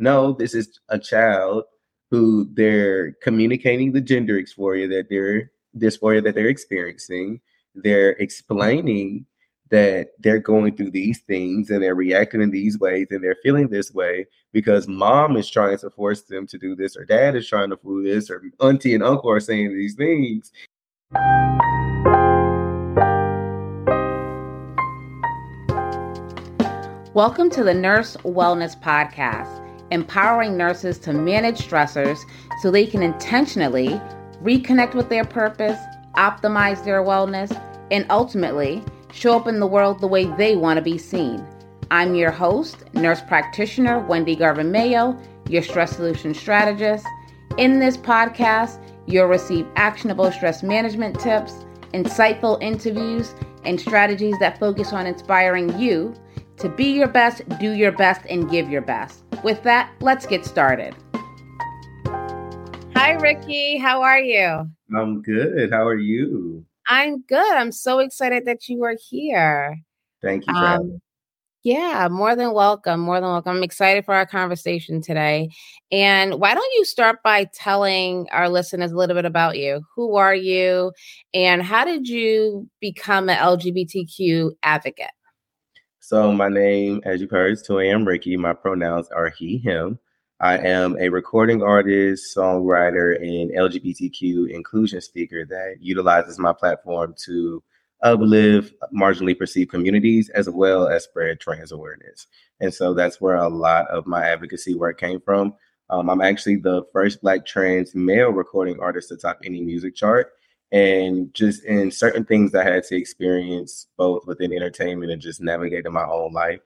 no, this is a child who they're communicating the gender dysphoria that they're dysphoria that they're experiencing. They're explaining that they're going through these things and they're reacting in these ways and they're feeling this way because mom is trying to force them to do this or dad is trying to do this or auntie and uncle are saying these things. Welcome to the Nurse Wellness Podcast empowering nurses to manage stressors so they can intentionally reconnect with their purpose, optimize their wellness, and ultimately show up in the world the way they want to be seen. I'm your host, nurse practitioner Wendy Garvin Mayo, your stress solution strategist. In this podcast, you'll receive actionable stress management tips, insightful interviews, and strategies that focus on inspiring you to be your best, do your best, and give your best. With that, let's get started. Hi, Ricky. How are you? I'm good. How are you? I'm good. I'm so excited that you are here. Thank you um, yeah, more than welcome. More than welcome. I'm excited for our conversation today. And why don't you start by telling our listeners a little bit about you? Who are you? And how did you become an LGBTQ advocate? So my name, as you've heard, is 2 a.m. Ricky. My pronouns are he, him. I am a recording artist, songwriter, and LGBTQ inclusion speaker that utilizes my platform to uplift marginally perceived communities as well as spread trans awareness. And so that's where a lot of my advocacy work came from. Um, I'm actually the first Black trans male recording artist to top any music chart and just in certain things I had to experience both within entertainment and just navigating my own life,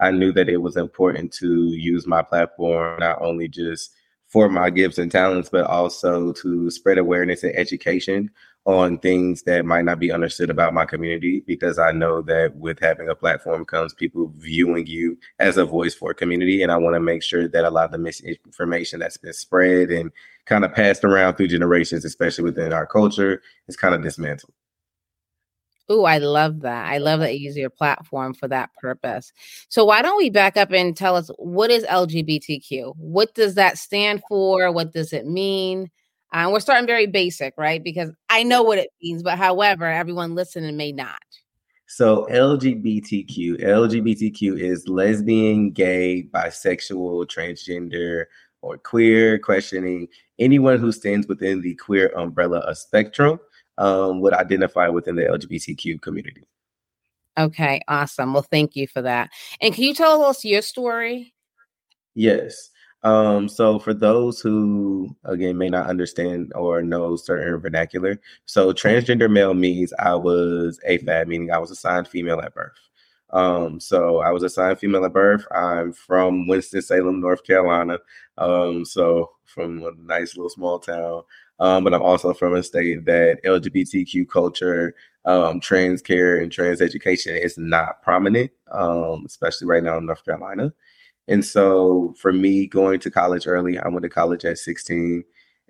I knew that it was important to use my platform not only just for my gifts and talents, but also to spread awareness and education on things that might not be understood about my community because I know that with having a platform comes people viewing you as a voice for a community. And I want to make sure that a lot of the misinformation that's been spread and kind of passed around through generations, especially within our culture, is kind of dismantled. Oh, I love that. I love that you use your platform for that purpose. So why don't we back up and tell us what is LGBTQ? What does that stand for? What does it mean? Uh, we're starting very basic, right? Because I know what it means, but however, everyone listening may not. So LGBTQ, LGBTQ is lesbian, gay, bisexual, transgender, or queer, questioning anyone who stands within the queer umbrella of spectrum um, would identify within the LGBTQ community. Okay, awesome. Well, thank you for that. And can you tell us your story? Yes. Um, so for those who again may not understand or know certain vernacular, so transgender male means I was AFAB, meaning I was assigned female at birth. Um, so I was assigned female at birth. I'm from Winston-Salem, North Carolina. Um, so from a nice little small town. Um, but I'm also from a state that LGBTQ culture, um, trans care, and trans education is not prominent, um, especially right now in North Carolina. And so for me, going to college early, I went to college at 16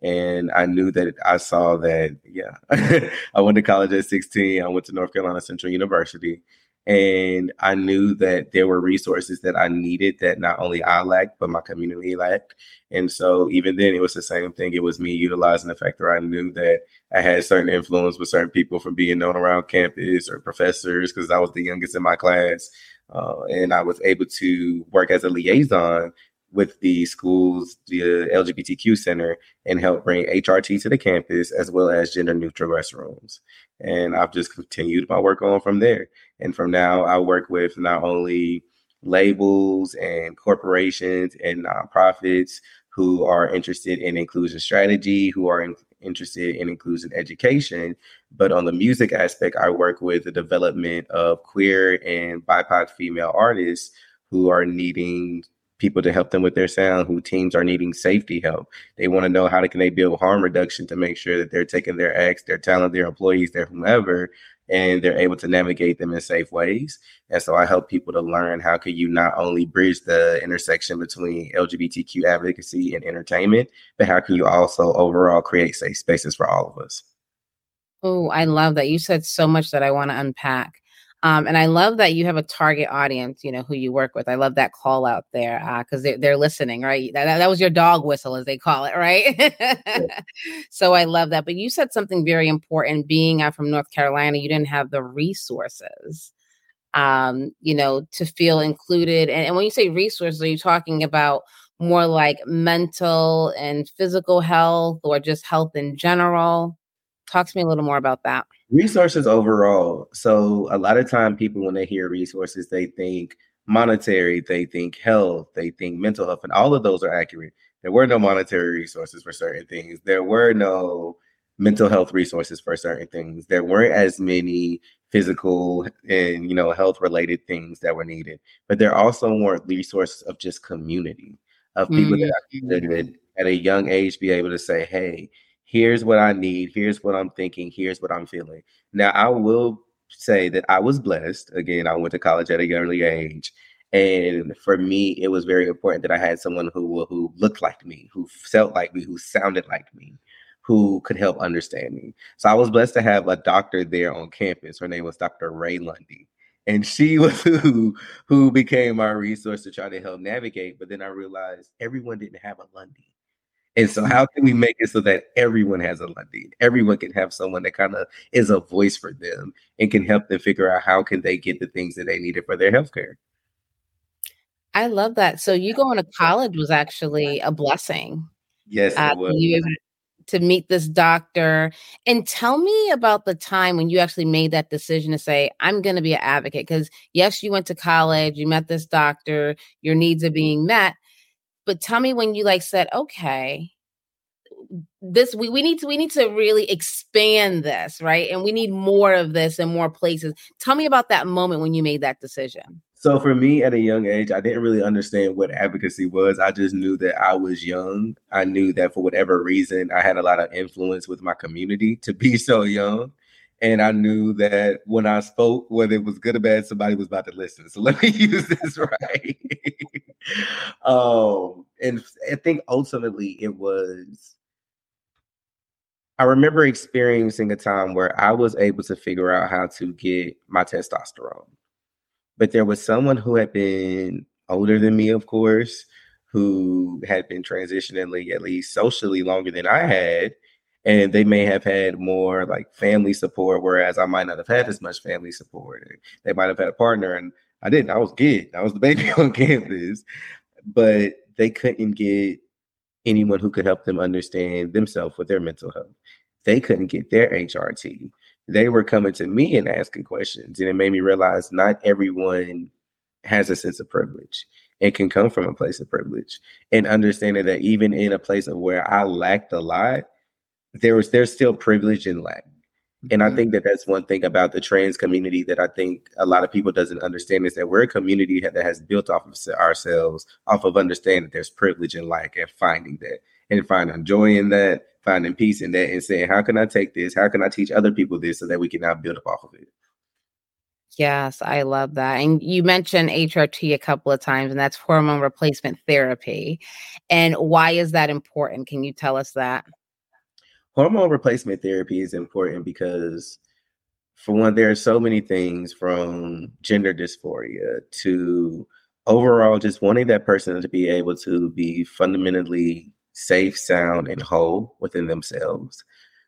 and I knew that I saw that, yeah, I went to college at 16. I went to North Carolina Central University and I knew that there were resources that I needed that not only I lacked, but my community lacked. And so even then, it was the same thing. It was me utilizing the fact that I knew that I had certain influence with certain people from being known around campus or professors because I was the youngest in my class. Uh, and I was able to work as a liaison with the schools, the LGBTQ center, and help bring HRT to the campus as well as gender neutral restrooms. And I've just continued my work on from there. And from now, I work with not only labels and corporations and nonprofits who are interested in inclusion strategy, who are in, interested in inclusion education. But on the music aspect, I work with the development of queer and BIPOC female artists who are needing people to help them with their sound, who teams are needing safety help. They want to know how can they build harm reduction to make sure that they're taking their acts, their talent, their employees, their whomever, and they're able to navigate them in safe ways. And so I help people to learn how can you not only bridge the intersection between LGBTQ advocacy and entertainment, but how can you also overall create safe spaces for all of us. Oh, I love that. You said so much that I want to unpack. Um, and I love that you have a target audience, you know, who you work with. I love that call out there because uh, they're, they're listening, right? That, that was your dog whistle, as they call it, right? so I love that. But you said something very important being out from North Carolina, you didn't have the resources, um, you know, to feel included. And, and when you say resources, are you talking about more like mental and physical health or just health in general? Talk to me a little more about that. Resources overall. So a lot of time people when they hear resources, they think monetary, they think health, they think mental health, and all of those are accurate. There were no monetary resources for certain things. There were no mental health resources for certain things. There weren't as many physical and you know health related things that were needed. But there also weren't resources of just community of people mm-hmm. that could at a young age be able to say, hey, here's what I need, here's what I'm thinking, here's what I'm feeling. Now, I will say that I was blessed. Again, I went to college at a early age. And for me, it was very important that I had someone who who looked like me, who felt like me, who sounded like me, who could help understand me. So I was blessed to have a doctor there on campus. Her name was Dr. Ray Lundy. And she was who who became my resource to try to help navigate. But then I realized everyone didn't have a Lundy. And so, how can we make it so that everyone has a Lundy? Everyone can have someone that kind of is a voice for them and can help them figure out how can they get the things that they needed for their healthcare. I love that. So, you going to college was actually a blessing. Yes, uh, you to meet this doctor and tell me about the time when you actually made that decision to say i'm going to be an advocate because yes you went to college you met this doctor your needs are being met but tell me when you like said, okay, this we, we need to we need to really expand this, right? And we need more of this in more places. Tell me about that moment when you made that decision. So for me at a young age, I didn't really understand what advocacy was. I just knew that I was young. I knew that for whatever reason, I had a lot of influence with my community to be so young. And I knew that when I spoke, whether it was good or bad, somebody was about to listen. So let me use this right. um, and I think ultimately it was. I remember experiencing a time where I was able to figure out how to get my testosterone. But there was someone who had been older than me, of course, who had been transitioning at least socially longer than I had and they may have had more like family support, whereas I might not have had as much family support. They might have had a partner, and I didn't. I was good. I was the baby on campus, but they couldn't get anyone who could help them understand themselves with their mental health. They couldn't get their HRT. They were coming to me and asking questions, and it made me realize not everyone has a sense of privilege and can come from a place of privilege and understanding that even in a place of where I lacked a lot, there was there's still privilege in lack. And I mm-hmm. think that that's one thing about the trans community that I think a lot of people doesn't understand is that we're a community that has built off of ourselves, off of understanding that there's privilege in life and finding that and finding joy in that, finding peace in that, and saying, how can I take this? How can I teach other people this so that we can now build up off of it? Yes, I love that. And you mentioned HRT a couple of times, and that's hormone replacement therapy. And why is that important? Can you tell us that? Hormone replacement therapy is important because for one there are so many things from gender dysphoria to overall just wanting that person to be able to be fundamentally safe sound and whole within themselves.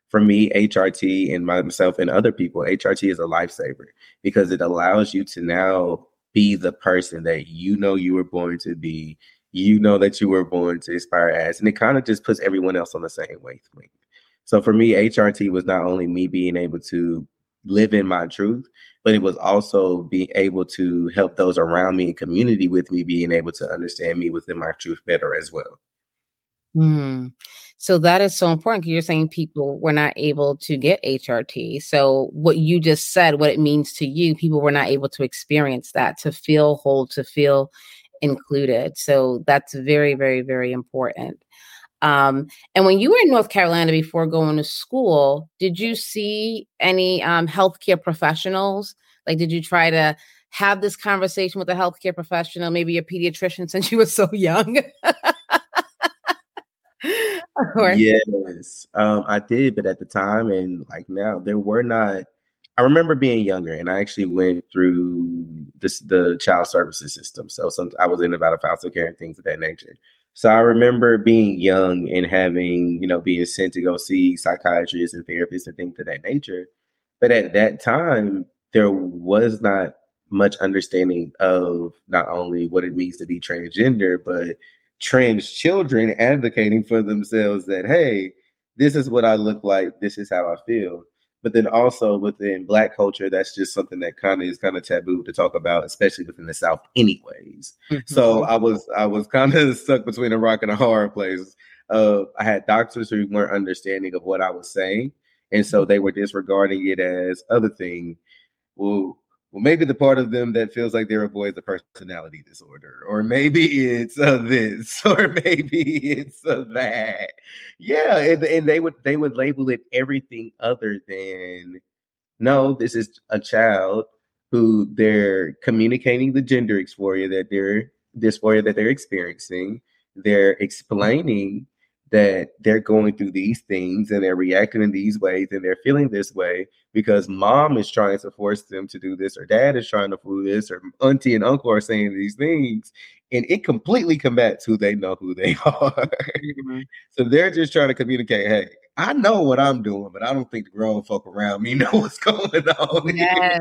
For me hrt and myself and other people hrt is a lifesaver because it allows you to now be the person that you know you were born to be you know that you were born to aspire as and it kind of just puts everyone else on the same wavelength so for me, HRT was not only me being able to live in my truth, but it was also being able to help those around me and community with me being able to understand me within my truth better as well. Hmm. So that is so important because you're saying people were not able to get HRT. So what you just said, what it means to you, people were not able to experience that, to feel whole, to feel included. So that's very, very, very important. Um, and when you were in North Carolina before going to school, did you see any um, healthcare professionals? Like, did you try to have this conversation with a healthcare professional, maybe a pediatrician, since you were so young? yes, um, I did, but at the time and like now, there were not I remember being younger, and I actually went through this the child services system. So some I was in about a foster care and things of that nature. So I remember being young and having, you know, being sent to go see psychiatrists and therapists and things of that nature. But at that time, there was not much understanding of not only what it means to be transgender, but trans children advocating for themselves that, hey, this is what I look like, this is how I feel. But then also within black culture, that's just something that kind of is kind of taboo to talk about, especially within the South, anyways. Mm-hmm. So I was I was kind of stuck between a rock and a hard place. Uh, I had doctors who weren't understanding of what I was saying, and so they were disregarding it as other thing. Well, well, maybe the part of them that feels like they're a boy is a personality disorder, or maybe it's a this, or maybe it's a that. Yeah, and, and they would they would label it everything other than no. This is a child who they're communicating the gender dysphoria that they're dysphoria that they're experiencing. They're explaining that they're going through these things and they're reacting in these ways and they're feeling this way because mom is trying to force them to do this or dad is trying to do this or auntie and uncle are saying these things and it completely combats who they know who they are. Mm-hmm. so they're just trying to communicate hey i know what i'm doing but i don't think the grown folk around me know what's going on yes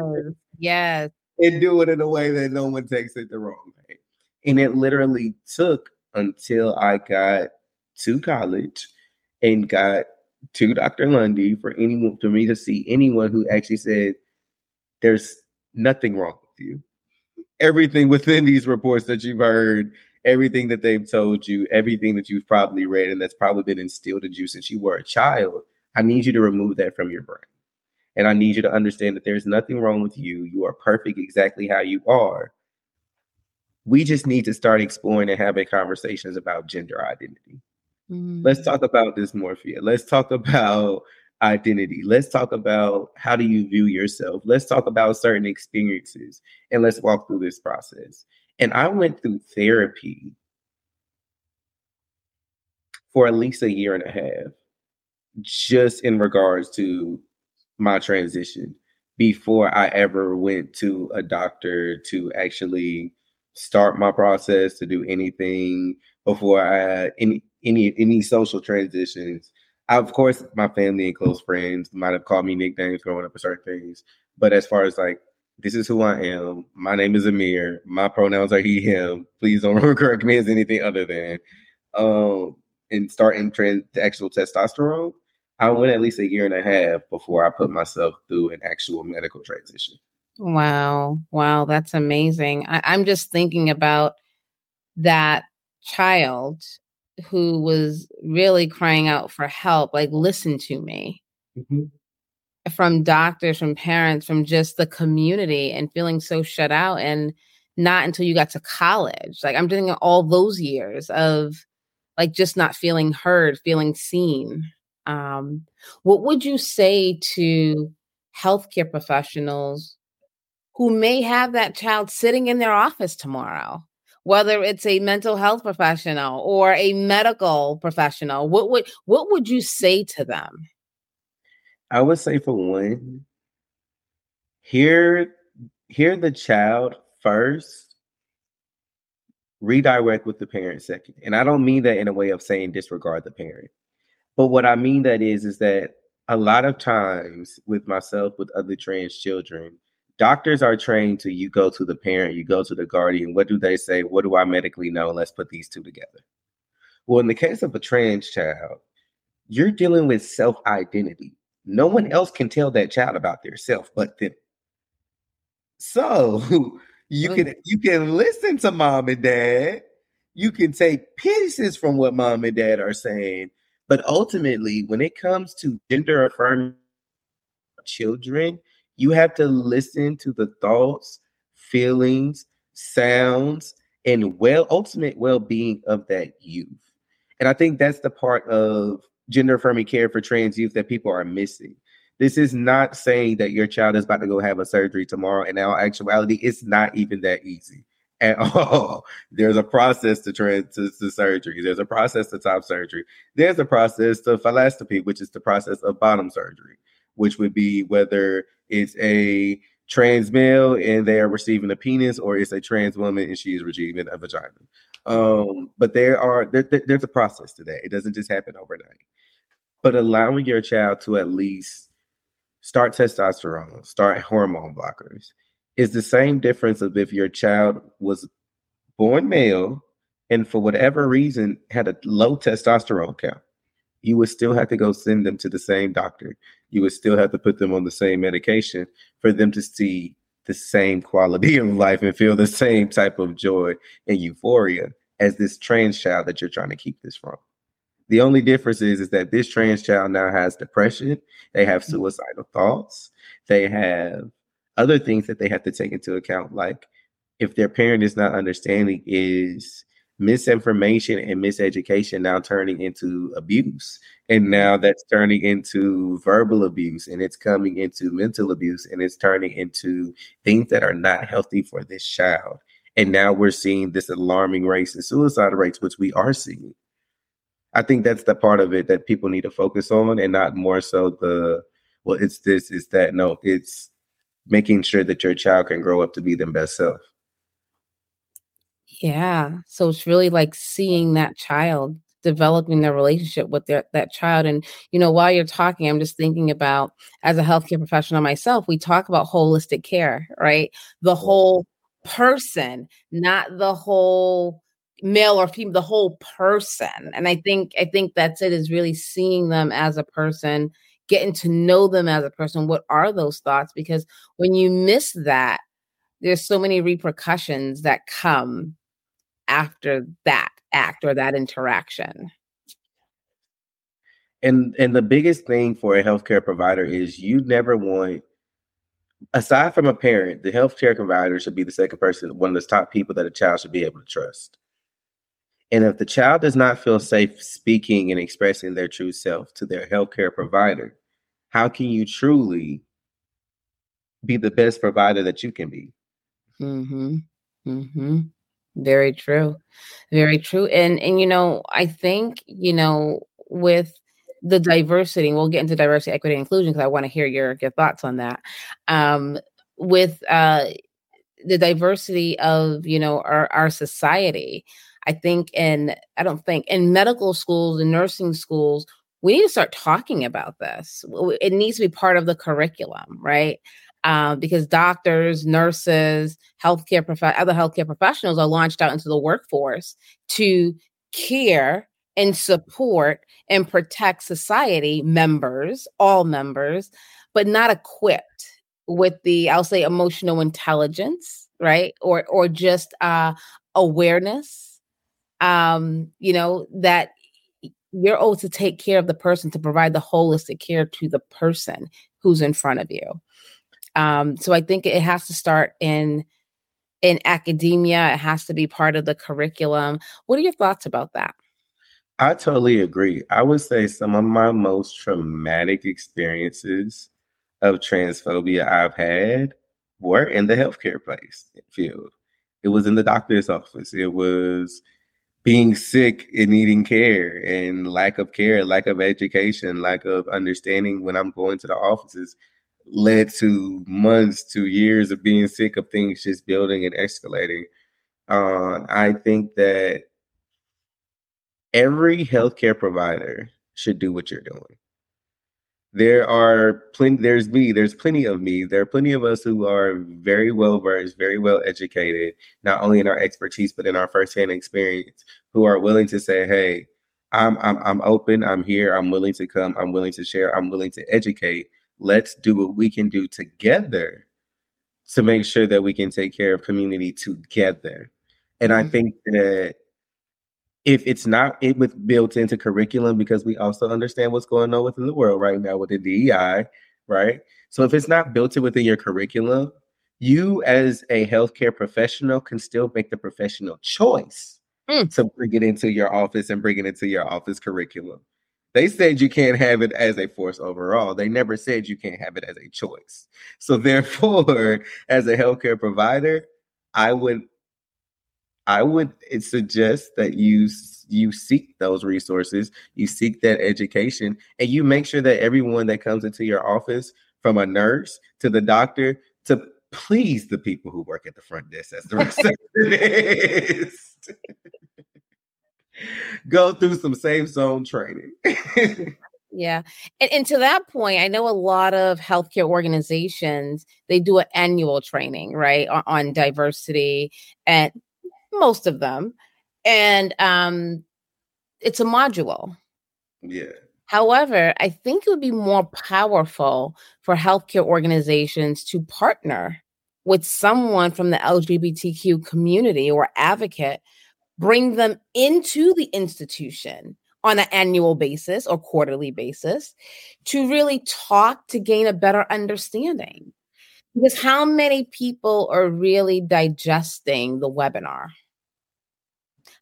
yes. And do it in a way that no one takes it the wrong way. And it literally took until i got to college and got to Dr. Lundy for anyone for me to see anyone who actually said there's nothing wrong with you. Everything within these reports that you've heard, everything that they've told you, everything that you've probably read and that's probably been instilled in you since you were a child, I need you to remove that from your brain. And I need you to understand that there's nothing wrong with you. You are perfect exactly how you are. We just need to start exploring and having conversations about gender identity. Mm-hmm. Let's talk about dysmorphia. Let's talk about identity. Let's talk about how do you view yourself. Let's talk about certain experiences and let's walk through this process. And I went through therapy for at least a year and a half just in regards to my transition before I ever went to a doctor to actually start my process to do anything before I any any any social transitions. I, of course, my family and close friends might have called me nicknames growing up for certain things, but as far as like this is who I am. My name is Amir. My pronouns are he, him. Please don't correct me as anything other than. Um, and starting trans the actual testosterone, I went at least a year and a half before I put myself through an actual medical transition. Wow. Wow. That's amazing. I, I'm just thinking about that child who was really crying out for help, like, listen to me. Mm-hmm. From doctors, from parents, from just the community, and feeling so shut out. And not until you got to college. Like, I'm doing all those years of like just not feeling heard, feeling seen. Um, what would you say to healthcare professionals who may have that child sitting in their office tomorrow? Whether it's a mental health professional or a medical professional what would what would you say to them? I would say for one hear hear the child first redirect with the parent second and i don't mean that in a way of saying disregard the parent. But what i mean that is is that a lot of times with myself with other trans children doctors are trained to you go to the parent, you go to the guardian. What do they say? What do I medically know? Let's put these two together. Well, in the case of a trans child, you're dealing with self identity. No one else can tell that child about their self but them. So you can you can listen to mom and dad. You can take pieces from what mom and dad are saying, but ultimately, when it comes to gender affirming children, you have to listen to the thoughts, feelings, sounds, and well, ultimate well-being of that youth. And I think that's the part of gender affirming care for trans youth that people are missing. This is not saying that your child is about to go have a surgery tomorrow. In all actuality, it's not even that easy at all. There's a process to trans to, to, surgery. There's a process to top surgery. There's a process to falloscopy, which is the process of bottom surgery. Which would be whether it's a trans male and they are receiving a penis, or it's a trans woman and she is receiving a vagina. Um, but there are there, there's a process to that. It doesn't just happen overnight. But allowing your child to at least start testosterone, start hormone blockers, is the same difference of if your child was born male and for whatever reason had a low testosterone count, you would still have to go send them to the same doctor. You would still have to put them on the same medication for them to see the same quality of life and feel the same type of joy and euphoria as this trans child that you're trying to keep this from. The only difference is, is that this trans child now has depression, they have mm-hmm. suicidal thoughts, they have other things that they have to take into account, like if their parent is not understanding, is misinformation and miseducation now turning into abuse. And now mm-hmm. that's turning into verbal abuse and it's coming into mental abuse and it's turning into things that are not healthy for this child. And now we're seeing this alarming race in suicide rates, which we are seeing. I think that's the part of it that people need to focus on and not more so the, well, it's this, it's that. No, it's making sure that your child can grow up to be their best self. Yeah. So it's really like seeing that child developing their relationship with their that child and you know while you're talking i'm just thinking about as a healthcare professional myself we talk about holistic care right the whole person not the whole male or female the whole person and i think i think that's it is really seeing them as a person getting to know them as a person what are those thoughts because when you miss that there's so many repercussions that come after that act or that interaction? And and the biggest thing for a healthcare provider is you never want aside from a parent the healthcare provider should be the second person one of the top people that a child should be able to trust. And if the child does not feel safe speaking and expressing their true self to their healthcare provider how can you truly be the best provider that you can be? Mm-hmm. Mm-hmm very true. Very true. And and you know, I think, you know, with the diversity, we'll get into diversity, equity, and inclusion because I want to hear your your thoughts on that. Um, with uh the diversity of, you know, our, our society, I think in I don't think in medical schools and nursing schools, we need to start talking about this. It needs to be part of the curriculum, right? Uh, because doctors, nurses, healthcare prof- other healthcare professionals are launched out into the workforce to care and support and protect society members, all members, but not equipped with the I'll say emotional intelligence, right? Or or just uh, awareness. Um, you know that you're owed to take care of the person to provide the holistic care to the person who's in front of you. Um, so I think it has to start in in academia. It has to be part of the curriculum. What are your thoughts about that? I totally agree. I would say some of my most traumatic experiences of transphobia I've had were in the healthcare place field. It was in the doctor's office. It was being sick and needing care and lack of care, lack of education, lack of understanding when I'm going to the offices led to months to years of being sick of things just building and escalating. Uh, I think that every healthcare provider should do what you're doing. There are plenty, there's me, there's plenty of me. There are plenty of us who are very well versed, very well educated, not only in our expertise, but in our firsthand experience, who are willing to say, hey, I'm, I'm, I'm open, I'm here, I'm willing to come, I'm willing to share, I'm willing to educate let's do what we can do together to make sure that we can take care of community together. And I mm-hmm. think that if it's not it with built into curriculum, because we also understand what's going on within the world right now with the DEI, right? So if it's not built in within your curriculum, you as a healthcare professional can still make the professional choice mm. to bring it into your office and bring it into your office curriculum. They said you can't have it as a force overall. They never said you can't have it as a choice. So therefore, as a healthcare provider, I would I would suggest that you you seek those resources, you seek that education, and you make sure that everyone that comes into your office, from a nurse to the doctor to please the people who work at the front desk as the receptionist. Go through some safe zone training. yeah. And, and to that point, I know a lot of healthcare organizations, they do an annual training, right, on, on diversity and most of them. And um it's a module. Yeah. However, I think it would be more powerful for healthcare organizations to partner with someone from the LGBTQ community or advocate, bring them into the institution on an annual basis or quarterly basis to really talk to gain a better understanding. Because how many people are really digesting the webinar?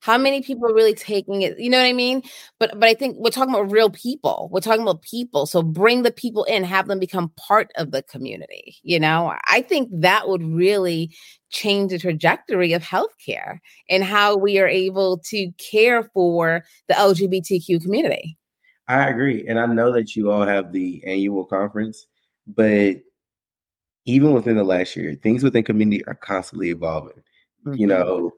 How many people are really taking it you know what i mean? But but i think we're talking about real people. We're talking about people. So bring the people in have them become part of the community you know? I think that would really change the trajectory of healthcare and how we are able to care for the lgbtq community. I agree and i know that you all have the annual conference but even within the last year things within community are constantly evolving. Mm-hmm. you know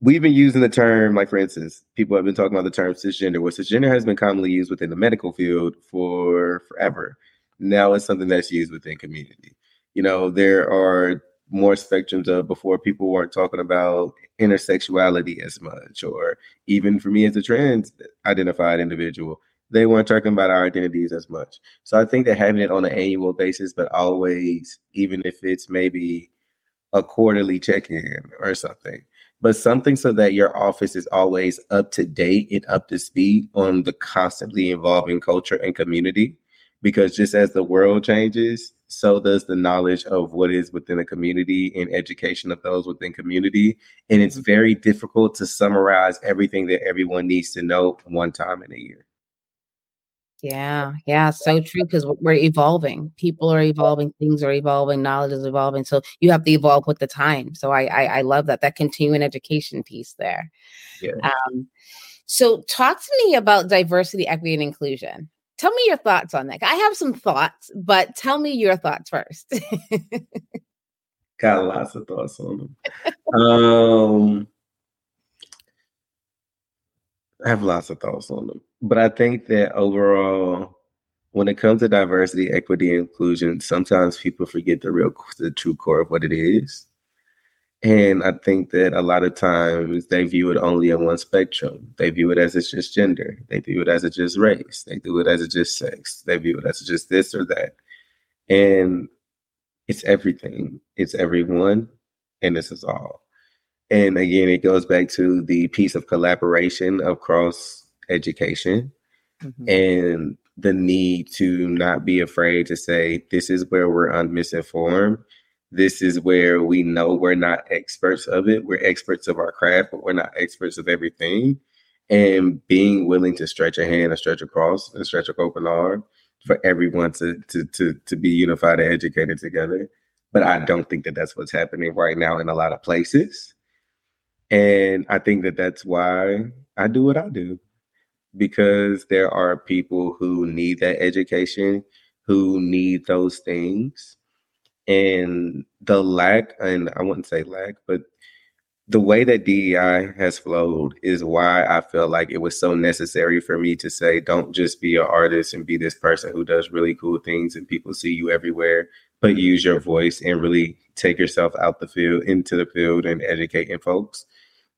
we've been using the term, like for instance, people have been talking about the term cisgender, where cisgender has been commonly used within the medical field for forever. Now it's something that's used within community. You know, there are more spectrums of before people weren't talking about intersexuality as much, or even for me as a trans identified individual, they weren't talking about our identities as much. So I think that having it on an annual basis, but always, even if it's maybe a quarterly check in or something, but something so that your office is always up to date and up to speed on the constantly evolving culture and community. Because just as the world changes, so does the knowledge of what is within a community and education of those within community. And it's mm-hmm. very difficult to summarize everything that everyone needs to know one time in a year. Yeah, yeah, so true because we're evolving. People are evolving, things are evolving, knowledge is evolving. So you have to evolve with the time. So I I, I love that that continuing education piece there. Yeah. Um, so talk to me about diversity, equity, and inclusion. Tell me your thoughts on that. I have some thoughts, but tell me your thoughts first. Got lots of thoughts on them. um, I have lots of thoughts on them. But I think that overall, when it comes to diversity, equity, inclusion, sometimes people forget the real, the true core of what it is. And I think that a lot of times they view it only in one spectrum. They view it as it's just gender. They view it as it's just race. They do it as it's just sex. They view it as just this or that. And it's everything. It's everyone. And this is all. And again, it goes back to the piece of collaboration across education mm-hmm. and the need to not be afraid to say, this is where we're misinformed. This is where we know we're not experts of it. We're experts of our craft, but we're not experts of everything. And being willing to stretch a hand and stretch across and stretch an open arm for everyone to, to, to, to be unified and educated together. But I don't think that that's what's happening right now in a lot of places. And I think that that's why I do what I do because there are people who need that education, who need those things. And the lack, and I wouldn't say lack, but the way that DEI has flowed is why I feel like it was so necessary for me to say, don't just be an artist and be this person who does really cool things and people see you everywhere, but use your voice and really take yourself out the field into the field and educating folks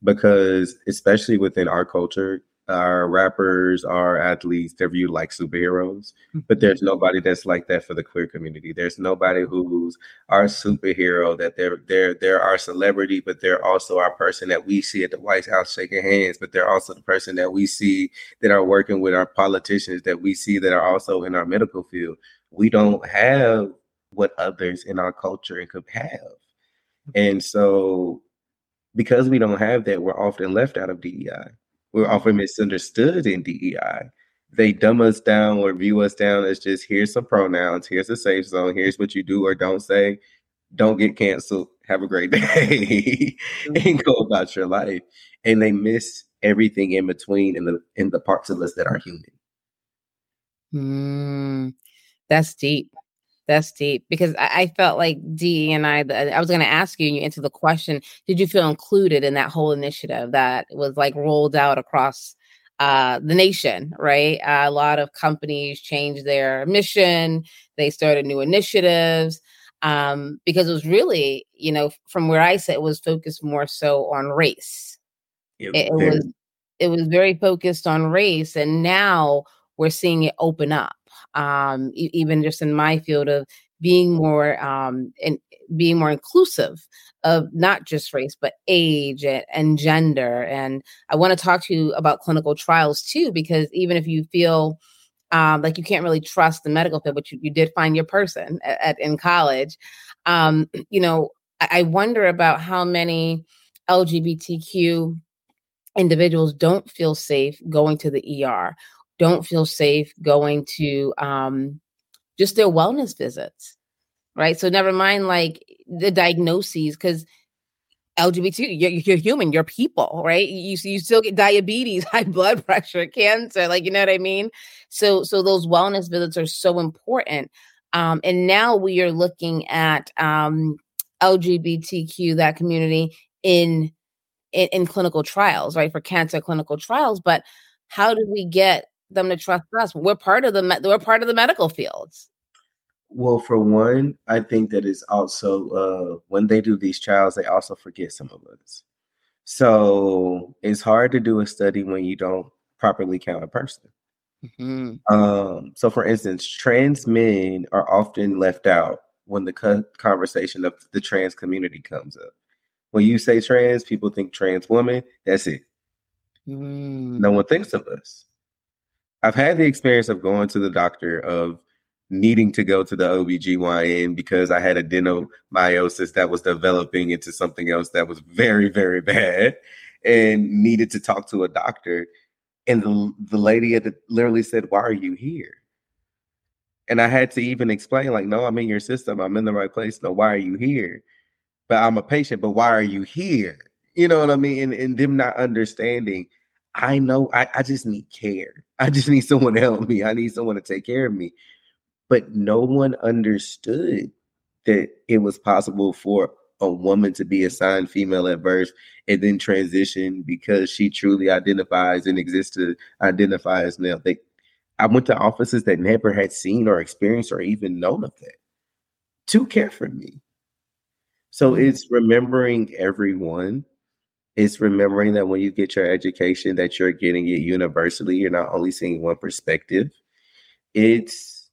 because especially within our culture, our rappers, our athletes, they're viewed like superheroes. But there's mm-hmm. nobody that's like that for the queer community. There's nobody who's our superhero, that they're they're they're our celebrity, but they're also our person that we see at the White House shaking hands, but they're also the person that we see that are working with our politicians that we see that are also in our medical field. We don't have what others in our culture could have. Mm-hmm. And so because we don't have that, we're often left out of DEI. We're often misunderstood in DEI. They dumb us down or view us down as just here's some pronouns, here's a safe zone, here's what you do or don't say. Don't get canceled have a great day, and go about your life. And they miss everything in between in the in the parts of us that are human. Mm, that's deep. That's deep because I, I felt like DEI. The, I was going to ask you, and you answered the question: Did you feel included in that whole initiative that was like rolled out across uh, the nation? Right, uh, a lot of companies changed their mission. They started new initiatives um, because it was really, you know, from where I sit, it was focused more so on race. It, it, it was it was very focused on race, and now we're seeing it open up um, e- even just in my field of being more um, and being more inclusive of not just race but age and, and gender. And i want to talk to you about clinical trials too because even if you feel um, like you can't really trust the medical field but you, you did find your person at, at in college um, you know I, I wonder about how many lgbtq individuals don't feel safe going to the er don't feel safe going to um, just their wellness visits, right? So never mind like the diagnoses, because LGBT, you're, you're, human, you're people, right? You you still get diabetes, high blood pressure, cancer, like you know what I mean. So so those wellness visits are so important. Um, and now we are looking at um, LGBTQ that community in, in in clinical trials, right? For cancer clinical trials, but how do we get them to trust us. We're part of the we're part of the medical fields. Well, for one, I think that is also uh, when they do these trials, they also forget some of us. So it's hard to do a study when you don't properly count a person. Mm-hmm. Um, so, for instance, trans men are often left out when the co- conversation of the trans community comes up. When you say trans, people think trans woman. That's it. Mm. No one thinks of us. I've had the experience of going to the doctor of needing to go to the OBGYN because I had adenomyosis that was developing into something else that was very, very bad and needed to talk to a doctor. And the, the lady literally said, Why are you here? And I had to even explain, like, no, I'm in your system. I'm in the right place. No, why are you here? But I'm a patient, but why are you here? You know what I mean? And, and them not understanding I know I, I just need care. I just need someone to help me. I need someone to take care of me. But no one understood that it was possible for a woman to be assigned female at birth and then transition because she truly identifies and exists to identify as male. They, I went to offices that never had seen or experienced or even known of that to care for me. So mm-hmm. it's remembering everyone it's remembering that when you get your education that you're getting it universally you're not only seeing one perspective. It's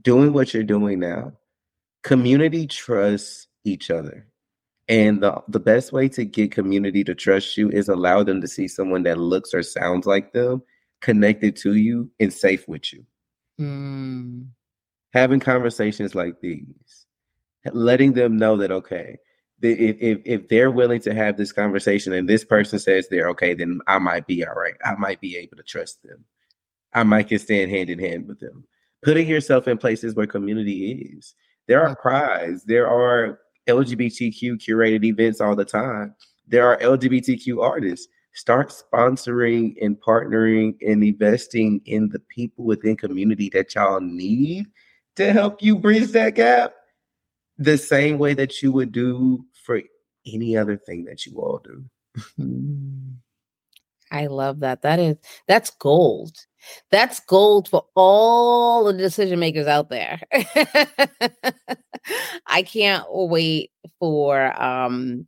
doing what you're doing now. Community trusts each other. And the, the best way to get community to trust you is allow them to see someone that looks or sounds like them connected to you and safe with you. Mm. having conversations like these letting them know that okay if, if if they're willing to have this conversation and this person says they're okay, then I might be all right. I might be able to trust them. I might can stand hand in hand with them. Putting yourself in places where community is. There are prides. There are LGBTQ curated events all the time. There are LGBTQ artists. Start sponsoring and partnering and investing in the people within community that y'all need to help you bridge that gap the same way that you would do for any other thing that you all do. I love that. That is that's gold. That's gold for all the decision makers out there. I can't wait for um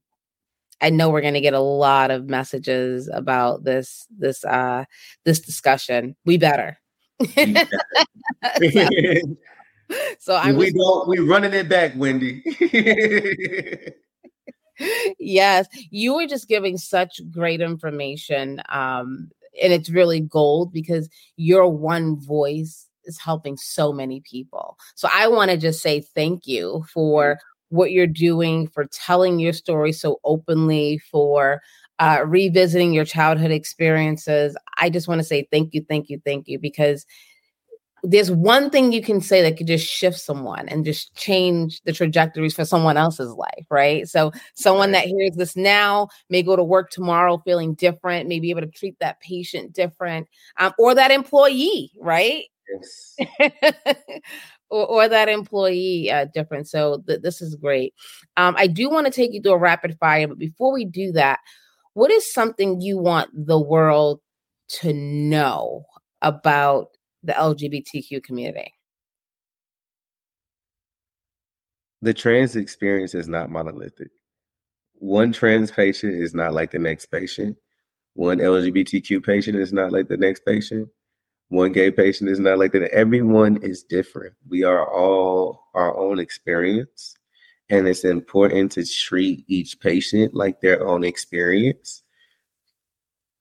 I know we're going to get a lot of messages about this this uh this discussion. We better. so, so I'm we just, don't we running it back, Wendy yes, you were just giving such great information. Um, and it's really gold because your one voice is helping so many people. So I want to just say thank you for mm-hmm. what you're doing, for telling your story so openly, for uh, revisiting your childhood experiences. I just want to say thank you, thank you, thank you, because there's one thing you can say that could just shift someone and just change the trajectories for someone else's life, right? So someone that hears this now may go to work tomorrow feeling different, may be able to treat that patient different, um, or that employee, right? Yes. or, or, that employee uh, different. So th- this is great. Um, I do want to take you through a rapid fire, but before we do that, what is something you want the world to know about the LGBTQ community? The trans experience is not monolithic. One trans patient is not like the next patient. One LGBTQ patient is not like the next patient. One gay patient is not like that. Everyone is different. We are all our own experience. And it's important to treat each patient like their own experience,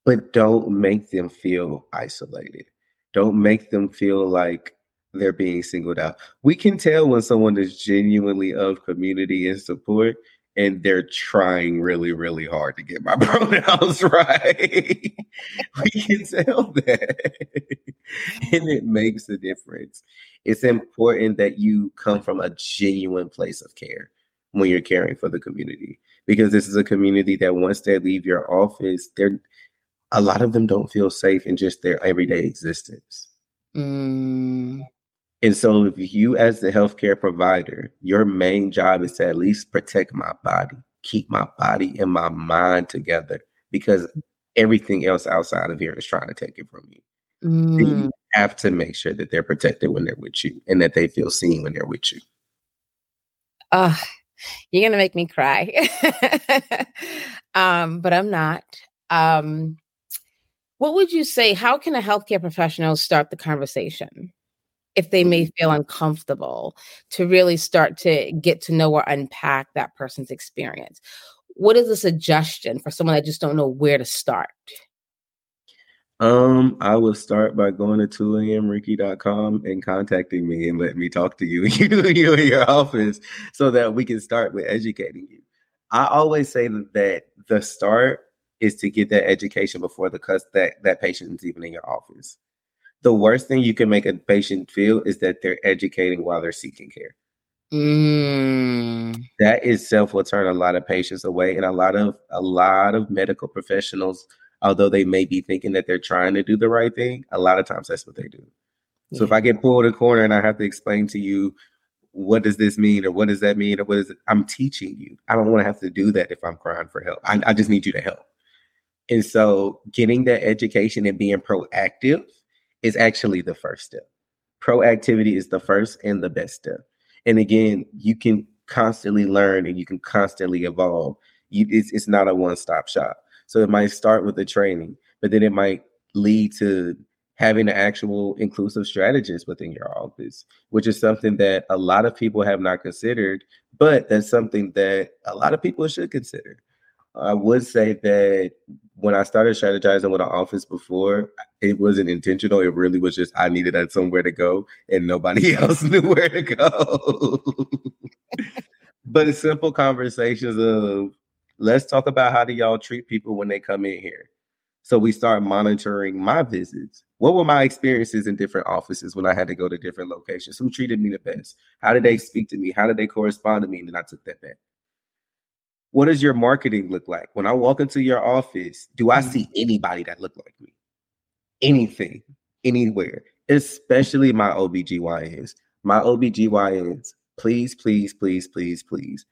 but don't make them feel isolated don't make them feel like they're being singled out. We can tell when someone is genuinely of community and support and they're trying really, really hard to get my pronouns right. we can tell that. and it makes a difference. It's important that you come from a genuine place of care when you're caring for the community because this is a community that once they leave your office, they're a lot of them don't feel safe in just their everyday existence. Mm. And so, if you, as the healthcare provider, your main job is to at least protect my body, keep my body and my mind together, because everything else outside of here is trying to take it from you. Mm. You have to make sure that they're protected when they're with you and that they feel seen when they're with you. Uh, you're gonna make me cry. um, but I'm not. Um, what would you say? How can a healthcare professional start the conversation if they may feel uncomfortable to really start to get to know or unpack that person's experience? What is a suggestion for someone that just don't know where to start? Um, I would start by going to 2amricky.com and contacting me and let me talk to you, you, you in your office so that we can start with educating you. I always say that the start is to get that education before the cus- that that patient is even in your office. The worst thing you can make a patient feel is that they're educating while they're seeking care. Mm. That itself will turn a lot of patients away, and a lot of a lot of medical professionals, although they may be thinking that they're trying to do the right thing, a lot of times that's what they do. Yeah. So if I get pulled a corner and I have to explain to you what does this mean or what does that mean or what is it? I'm teaching you. I don't want to have to do that if I'm crying for help. I, I just need you to help. And so getting that education and being proactive is actually the first step. Proactivity is the first and the best step. And again, you can constantly learn and you can constantly evolve. You, it's, it's not a one stop shop. So it might start with the training, but then it might lead to having an actual inclusive strategist within your office, which is something that a lot of people have not considered, but that's something that a lot of people should consider. I would say that when I started strategizing with an office before, it wasn't intentional. It really was just I needed uh, somewhere to go, and nobody else knew where to go. but a simple conversations of let's talk about how do y'all treat people when they come in here. So we start monitoring my visits. What were my experiences in different offices when I had to go to different locations? Who treated me the best? How did they speak to me? How did they correspond to me? And then I took that back what does your marketing look like? When I walk into your office, do I see mm-hmm. anybody that look like me? Anything, anywhere, especially my OBGYNs. My OBGYNs, please, please, please, please, please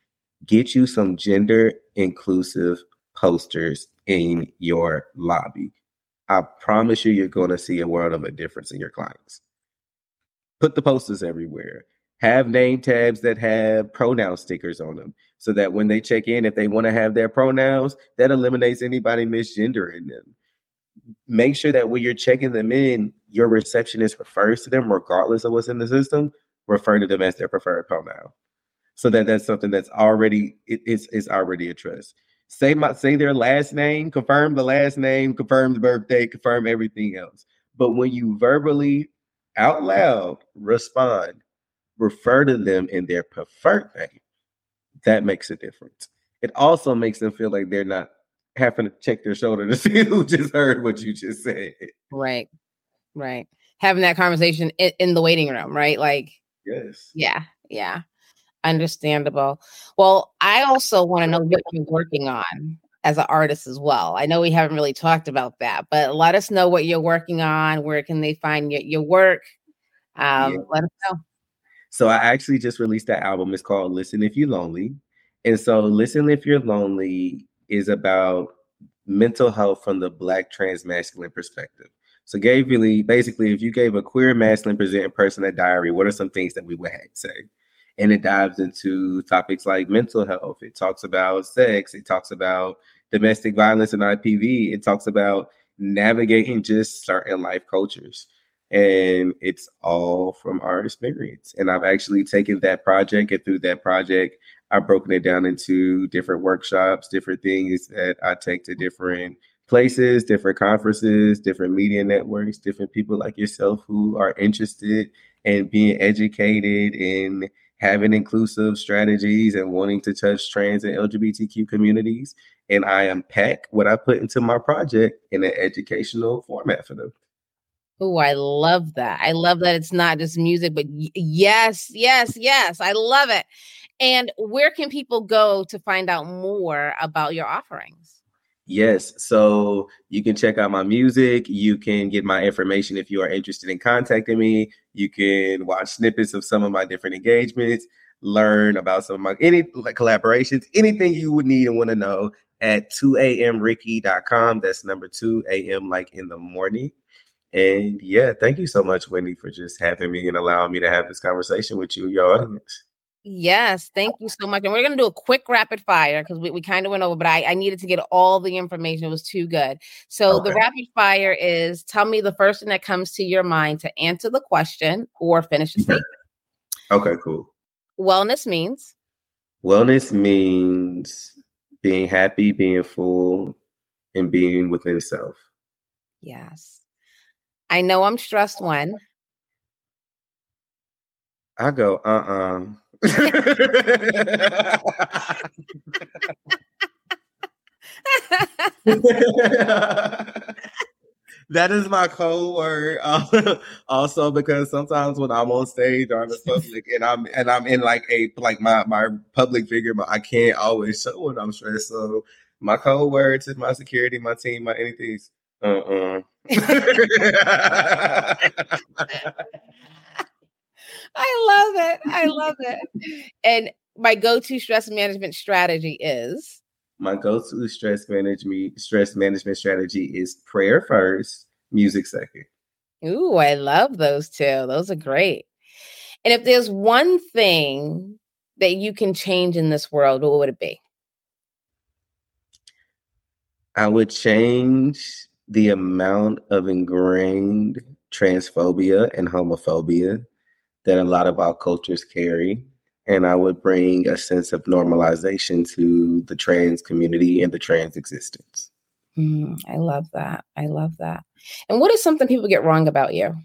get you some gender inclusive posters in your lobby. I promise you, you're going to see a world of a difference in your clients. Put the posters everywhere have name tags that have pronoun stickers on them so that when they check in, if they want to have their pronouns, that eliminates anybody misgendering them. Make sure that when you're checking them in, your receptionist refers to them, regardless of what's in the system, refer to them as their preferred pronoun. So that that's something that's already it, it's it's already addressed. Say my say their last name, confirm the last name, confirm the birthday, confirm everything else. But when you verbally out loud respond, refer to them in their preferred name, that makes a difference. It also makes them feel like they're not having to check their shoulder to see who just heard what you just said. Right. Right. having that conversation in, in the waiting room, right? Like, yes, yeah, yeah, understandable. Well, I also want to know what you're working on as an artist as well. I know we haven't really talked about that, but let us know what you're working on. Where can they find your, your work? Um, yeah. Let us know. So I actually just released that album. It's called Listen If You're Lonely. And so Listen If You're Lonely is about mental health from the black trans masculine perspective. So gave really basically if you gave a queer masculine presenting person a diary, what are some things that we would say? And it dives into topics like mental health. It talks about sex. It talks about domestic violence and IPV. It talks about navigating just certain life cultures. And it's all from our experience. And I've actually taken that project and through that project, I've broken it down into different workshops, different things that I take to different places, different conferences, different media networks, different people like yourself who are interested in being educated in having inclusive strategies and wanting to touch trans and LGBTQ communities. And I unpack what I put into my project in an educational format for them. Oh, I love that. I love that it's not just music, but y- yes, yes, yes. I love it. And where can people go to find out more about your offerings? Yes. So you can check out my music. You can get my information if you are interested in contacting me. You can watch snippets of some of my different engagements, learn about some of my any like collaborations, anything you would need and want to know at 2amricky.com. That's number 2 a.m. like in the morning. And yeah, thank you so much, Wendy, for just having me and allowing me to have this conversation with you, your audience. Yes, thank you so much. And we're going to do a quick rapid fire because we, we kind of went over, but I, I needed to get all the information. It was too good. So okay. the rapid fire is tell me the first thing that comes to your mind to answer the question or finish the mm-hmm. statement. Okay, cool. Wellness means? Wellness means being happy, being full, and being within self. Yes. I know I'm stressed when. I go, uh uh-uh. uh that is my code word. also, because sometimes when I'm on stage or in the public and I'm and I'm in like a like my my public figure, but I can't always show when I'm stressed. So my code word to my security, my team, my anything. Uh uh I love it. I love it. And my go-to stress management strategy is my go-to stress management stress management strategy is prayer first, music second. Ooh, I love those two. Those are great. And if there's one thing that you can change in this world, what would it be? I would change the amount of ingrained transphobia and homophobia that a lot of our cultures carry. And I would bring a sense of normalization to the trans community and the trans existence. Mm, I love that. I love that. And what is something people get wrong about you?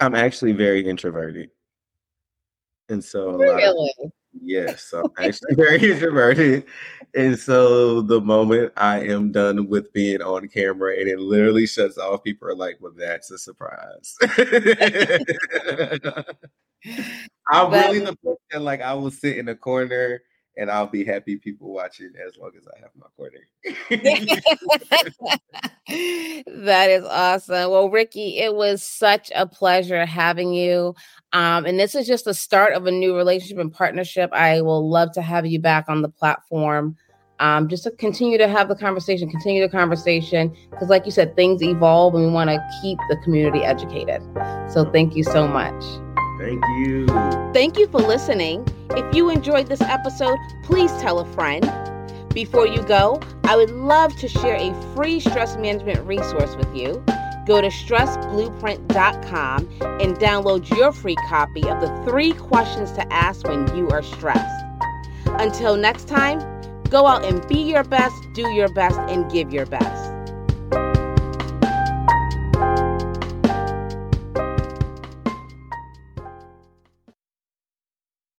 I'm actually very introverted. And so really? Of, yes, I'm actually very introverted. And so the moment I am done with being on camera and it literally shuts off, people are like, well, that's a surprise. I'm really the person like I will sit in a corner and I'll be happy people watching as long as I have my corner. that is awesome. Well, Ricky, it was such a pleasure having you. Um, and this is just the start of a new relationship and partnership. I will love to have you back on the platform. Um, just to continue to have the conversation, continue the conversation, because, like you said, things evolve and we want to keep the community educated. So, thank you so much. Thank you. Thank you for listening. If you enjoyed this episode, please tell a friend. Before you go, I would love to share a free stress management resource with you. Go to stressblueprint.com and download your free copy of the three questions to ask when you are stressed. Until next time, go out and be your best, do your best, and give your best.